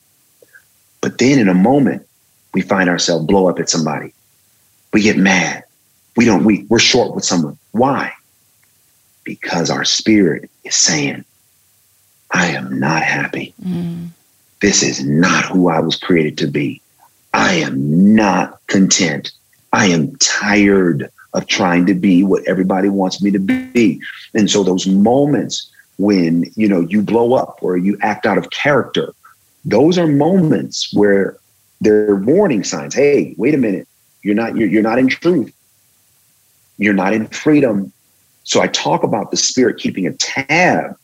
But then in a moment, we find ourselves blow up at somebody. We get mad. We don't, we, we're short with someone. Why? Because our spirit is saying, I am not happy. Mm. This is not who I was created to be. I am not content. I am tired of trying to be what everybody wants me to be. And so those moments when, you know, you blow up or you act out of character, those are moments where they're warning signs. Hey, wait a minute. You're not you're, you're not in truth. You're not in freedom. So I talk about the spirit keeping a tab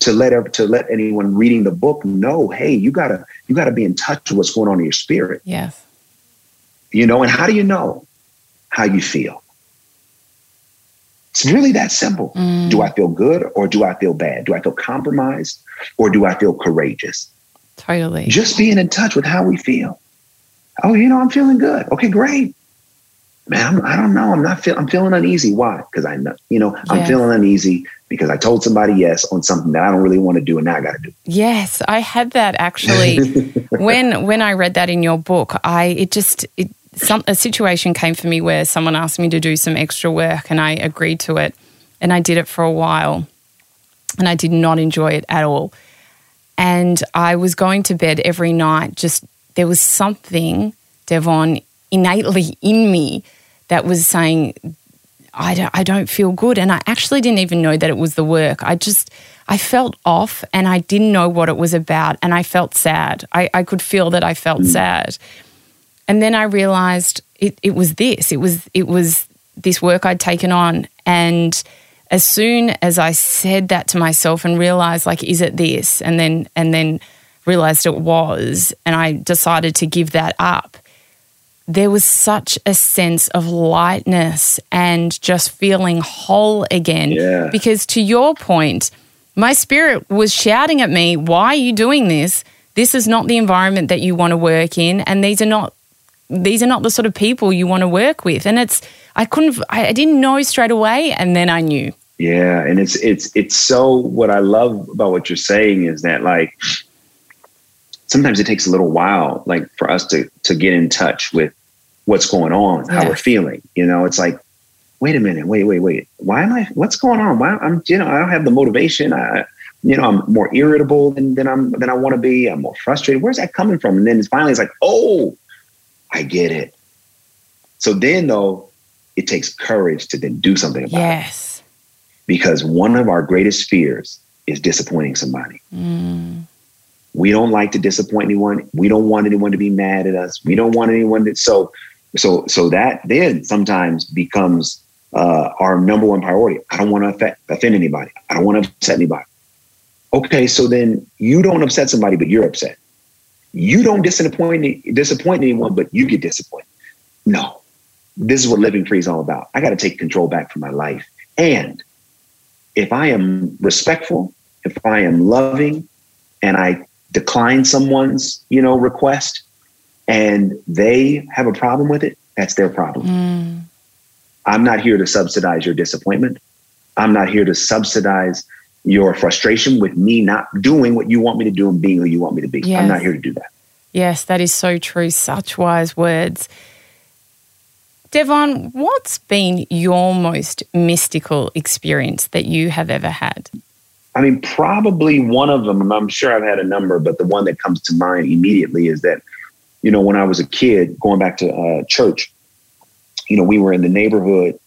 to let to let anyone reading the book know, hey, you gotta you gotta be in touch with what's going on in your spirit. Yes. You know, and how do you know how you feel? It's really that simple. Mm. Do I feel good or do I feel bad? Do I feel compromised or do I feel courageous? Totally. Just being in touch with how we feel. Oh, you know, I'm feeling good. Okay, great. Man, I'm, I do not know. I'm not feeling. I'm feeling uneasy. Why? Because I know, you know, I'm feeling uneasy because I told somebody yes on something that I don't really want to do and now I got to do. Yes, I had that actually. [laughs] when when I read that in your book, I it just it some a situation came for me where someone asked me to do some extra work and I agreed to it and I did it for a while and I did not enjoy it at all. And I was going to bed every night just there was something Devon innately in me that was saying I don't, I don't feel good. And I actually didn't even know that it was the work. I just, I felt off and I didn't know what it was about. And I felt sad. I, I could feel that I felt mm. sad. And then I realized it, it was this. It was, it was this work I'd taken on. And as soon as I said that to myself and realized, like, is it this? And then, and then realized it was, and I decided to give that up there was such a sense of lightness and just feeling whole again. Yeah. Because to your point, my spirit was shouting at me, Why are you doing this? this is not the environment that you want to work in, and these are not these are not the sort of people you want to work with. And it's I couldn't I didn't know straight away, and then I knew. Yeah, and it's it's it's so what I love about what you're saying is that like sometimes it takes a little while like for us to to get in touch with what's going on, how we're feeling. You know, it's like wait a minute, wait, wait, wait. Why am I? What's going on? Why I'm, you know, I don't have the motivation. I, you know, I'm more irritable than, than I'm than I want to be. I'm more frustrated. Where's that coming from? And then it's finally it's like, oh, I get it. So then though, it takes courage to then do something about yes. it. Yes. Because one of our greatest fears is disappointing somebody. Mm. We don't like to disappoint anyone. We don't want anyone to be mad at us. We don't want anyone to so so so that then sometimes becomes uh, our number one priority. I don't want to offend, anybody. I don't want to upset anybody. Okay, so then you don't upset somebody, but you're upset. You don't disappoint disappoint anyone, but you get disappointed. No, this is what living free is all about. I got to take control back for my life. And if I am respectful, if I am loving, and I decline someone's you know request, and they have a problem with it, that's their problem. Mm. I'm not here to subsidize your disappointment. I'm not here to subsidize your frustration with me not doing what you want me to do and being who you want me to be. Yes. I'm not here to do that. Yes, that is so true. Such wise words. Devon, what's been your most mystical experience that you have ever had? I mean, probably one of them, I'm sure I've had a number, but the one that comes to mind immediately is that, you know, when I was a kid, going back to uh, church, you know, we were in the neighborhood.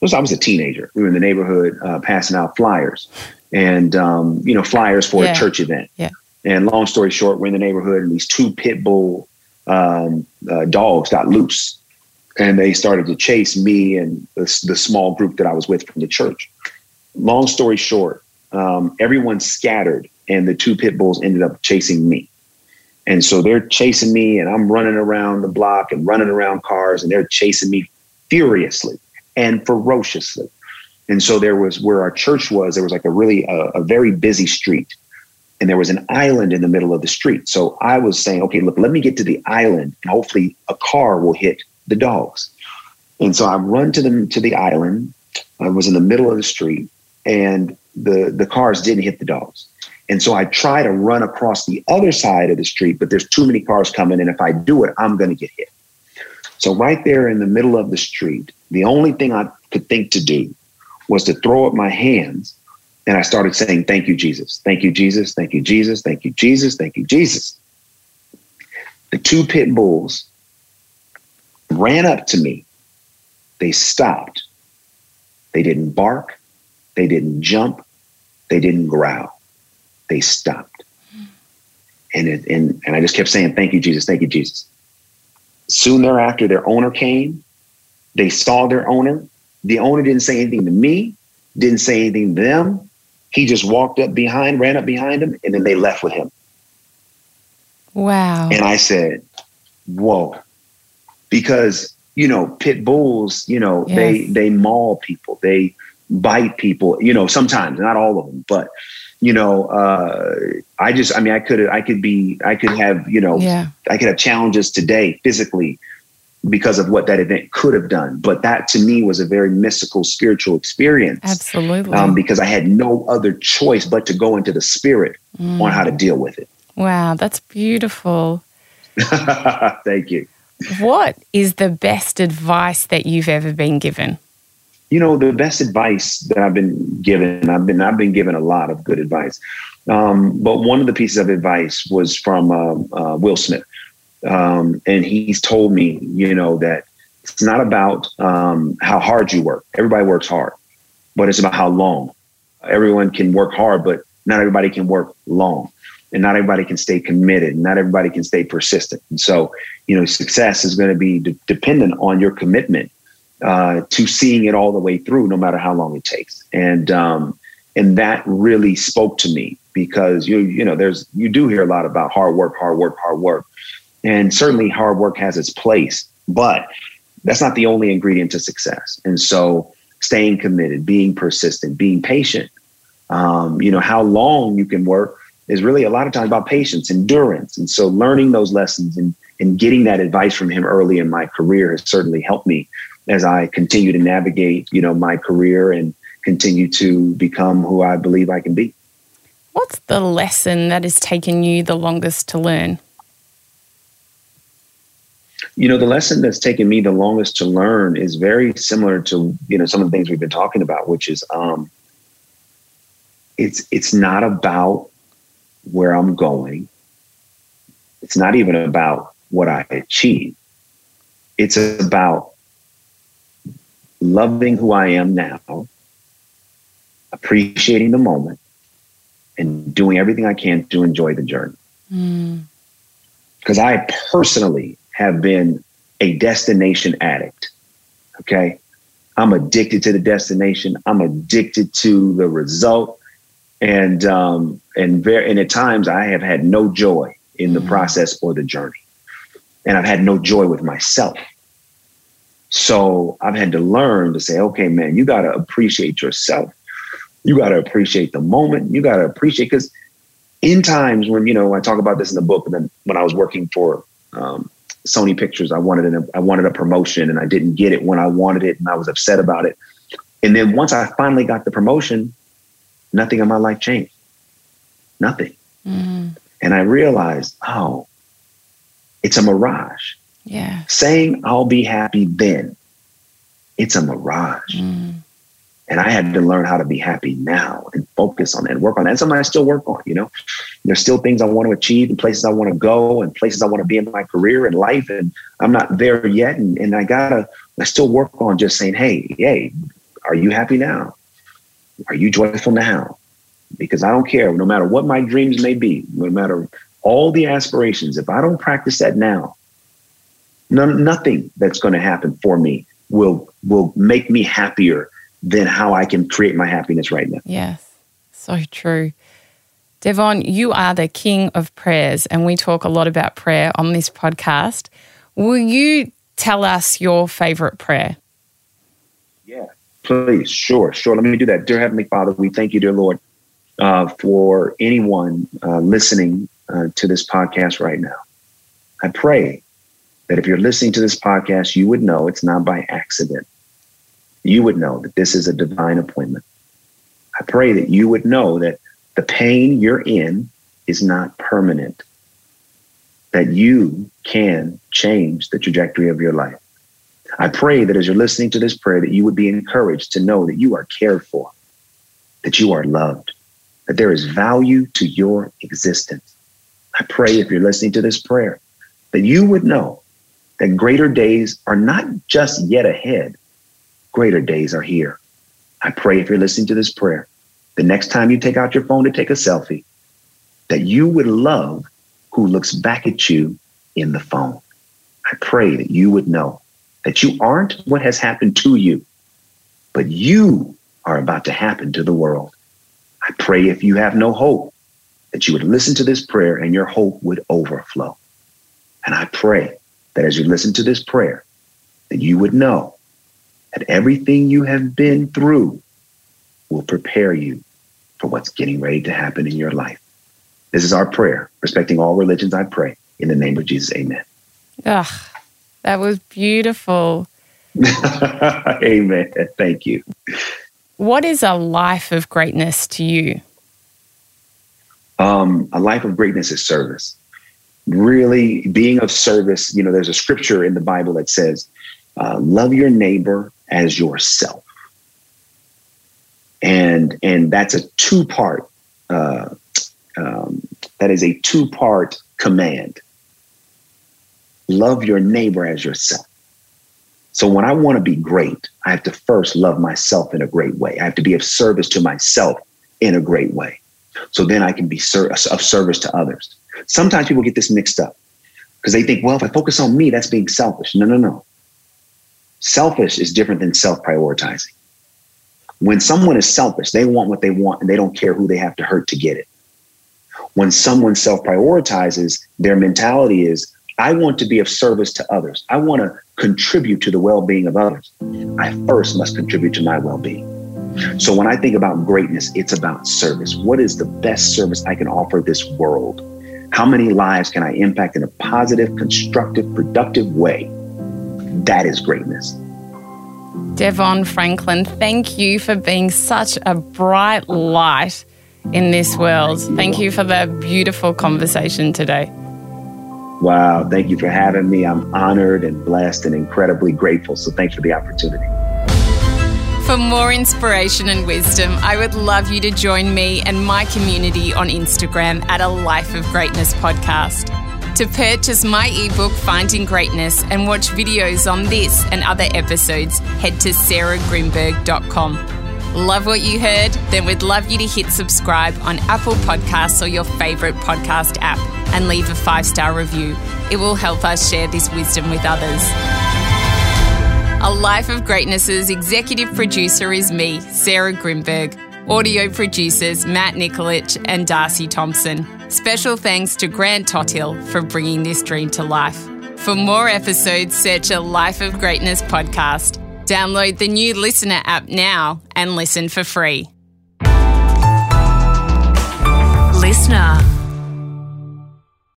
Was, I was a teenager. We were in the neighborhood uh, passing out flyers and, um, you know, flyers for yeah. a church event. Yeah. And long story short, we're in the neighborhood and these two pit bull um, uh, dogs got loose and they started to chase me and the, the, small group that I was with from the church. Long story short, um, everyone scattered and the two pit bulls ended up chasing me. And so they're chasing me and I'm running around the block and running around cars and they're chasing me furiously and ferociously. And so there was where our church was, there was like a really, a, a very busy street and there was an island in the middle of the street. So I was saying, okay, look, let me get to the island and hopefully a car will hit the dogs. And so I run to them to the island. I was in the middle of the street and the, the cars didn't hit the dogs. And so I try to run across the other side of the street, but there's too many cars coming. And if I do it, I'm going to get hit. So right there in the middle of the street, the only thing I could think to do was to throw up my hands and I started saying, Thank you, Jesus. Thank you, Jesus. Thank you, Jesus. Thank you, Jesus. Thank you, Jesus. The two pit bulls ran up to me. They stopped. They didn't bark. They didn't jump. They didn't growl. They stopped. And, it, and, and I just kept saying, Thank you, Jesus. Thank you, Jesus. Soon thereafter, their owner came. They saw their owner. The owner didn't say anything to me, didn't say anything to them. He just walked up behind, ran up behind him, and then they left with him. Wow. And I said, Whoa. Because, you know, pit bulls, you know, yes. they they maul people, they bite people, you know, sometimes, not all of them, but you know, uh, I just, I mean, I could, I could be, I could have, you know, yeah. I could have challenges today physically because of what that event could have done. But that to me was a very mystical, spiritual experience. Absolutely. Um, because I had no other choice but to go into the spirit mm. on how to deal with it. Wow, that's beautiful. [laughs] Thank you. What is the best advice that you've ever been given? You know, the best advice that I've been given, I've been I've been given a lot of good advice. Um, but one of the pieces of advice was from uh, uh, Will Smith. Um, and he's told me, you know, that it's not about um, how hard you work. Everybody works hard, but it's about how long. Everyone can work hard, but not everybody can work long. And not everybody can stay committed. Not everybody can stay persistent. And so, you know, success is going to be de- dependent on your commitment uh, to seeing it all the way through, no matter how long it takes. And um, and that really spoke to me because you you know there's you do hear a lot about hard work, hard work, hard work. And certainly hard work has its place, but that's not the only ingredient to success. And so staying committed, being persistent, being patient, um, you know, how long you can work is really a lot of times about patience, endurance. And so learning those lessons and, and getting that advice from him early in my career has certainly helped me as I continue to navigate, you know, my career and continue to become who I believe I can be. What's the lesson that has taken you the longest to learn? You know, the lesson that's taken me the longest to learn is very similar to, you know, some of the things we've been talking about, which is um it's it's not about where I'm going. It's not even about what I achieve. It's about loving who I am now, appreciating the moment, and doing everything I can to enjoy the journey. Because mm. I personally have been a destination addict. Okay. I'm addicted to the destination. I'm addicted to the result. And um, and very and at times I have had no joy in the mm. process or the journey. And I've had no joy with myself. So I've had to learn to say, okay, man, you got to appreciate yourself. You got to appreciate the moment. You got to appreciate because in times when you know I talk about this in the book, and then when I was working for um, Sony Pictures, I wanted an, I wanted a promotion and I didn't get it when I wanted it, and I was upset about it. And then once I finally got the promotion, nothing in my life changed. Nothing. Mm. And I realized, oh, it's a mirage. Yeah. Saying I'll be happy then, it's a mirage. Mm. And I had to learn how to be happy now and focus on that and work on that. And something I still work on, you know. There's still things I want to achieve and places I want to go and places I want to be in my career and life. And I'm not there yet. And, and I gotta, I still work on just saying, hey, hey, are you happy now? Are you joyful now? Because I don't care, no matter what my dreams may be, no matter all the aspirations, if I don't practice that now, none, nothing that's going to happen for me will will make me happier than how I can create my happiness right now. Yes, so true. Devon, you are the king of prayers, and we talk a lot about prayer on this podcast. Will you tell us your favorite prayer? Yeah, please. Sure, sure. Let me do that. Dear Heavenly Father, we thank you, dear Lord, uh, for anyone uh, listening uh, to this podcast right now. I pray that if you're listening to this podcast, you would know it's not by accident you would know that this is a divine appointment. I pray that you would know that the pain you're in is not permanent, that you can change the trajectory of your life. I pray that as you're listening to this prayer, that you would be encouraged to know that you are cared for, that you are loved, that there is value to your existence. I pray if you're listening to this prayer, that you would know that greater days are not just yet ahead, greater days are here. I pray if you're listening to this prayer, the next time you take out your phone to take a selfie, that you would love who looks back at you in the phone. I pray that you would know that you aren't what has happened to you, but you are about to happen to the world. I pray if you have no hope, that you would listen to this prayer and your hope would overflow. And I pray that as you listen to this prayer, that you would know that everything you have been through will prepare you for what's getting ready to happen in your life. This is our prayer. Respecting all religions, I pray. In the name of Jesus, amen. Ugh, that was beautiful. [laughs] amen. Thank you. What is a life of greatness to you? Um, a life of greatness is service. Really being of service. You know, there's a scripture in the Bible that says, uh, love your neighbor as yourself. And and that's a two part. Uh, um, that is a two part command. Love your neighbor as yourself. So when I want to be great, I have to first love myself in a great way. I have to be of service to myself in a great way. So then I can be ser- of service to others. Sometimes people get this mixed up because they think, well, if I focus on me, that's being selfish. No, no, no. Selfish is different than self prioritizing. When someone is selfish, they want what they want and they don't care who they have to hurt to get it. When someone self prioritizes, their mentality is, I want to be of service to others. I want to contribute to the well being of others. I first must contribute to my well being. So when I think about greatness, it's about service. What is the best service I can offer this world? How many lives can I impact in a positive, constructive, productive way? That is greatness. Devon Franklin, thank you for being such a bright light in this world. Thank you for the beautiful conversation today. Wow, thank you for having me. I'm honored and blessed and incredibly grateful. So thanks for the opportunity. For more inspiration and wisdom, I would love you to join me and my community on Instagram at a Life of Greatness podcast. To purchase my ebook, Finding Greatness, and watch videos on this and other episodes, head to sarahgrynberg.com. Love what you heard? Then we'd love you to hit subscribe on Apple Podcasts or your favourite podcast app and leave a five star review. It will help us share this wisdom with others. A Life of Greatness's executive producer is me, Sarah Grynberg. Audio producers Matt Nikolic and Darcy Thompson. Special thanks to Grant Tothill for bringing this dream to life. For more episodes, search a Life of Greatness podcast. Download the new LiSTNR app now and listen for free. LiSTNR.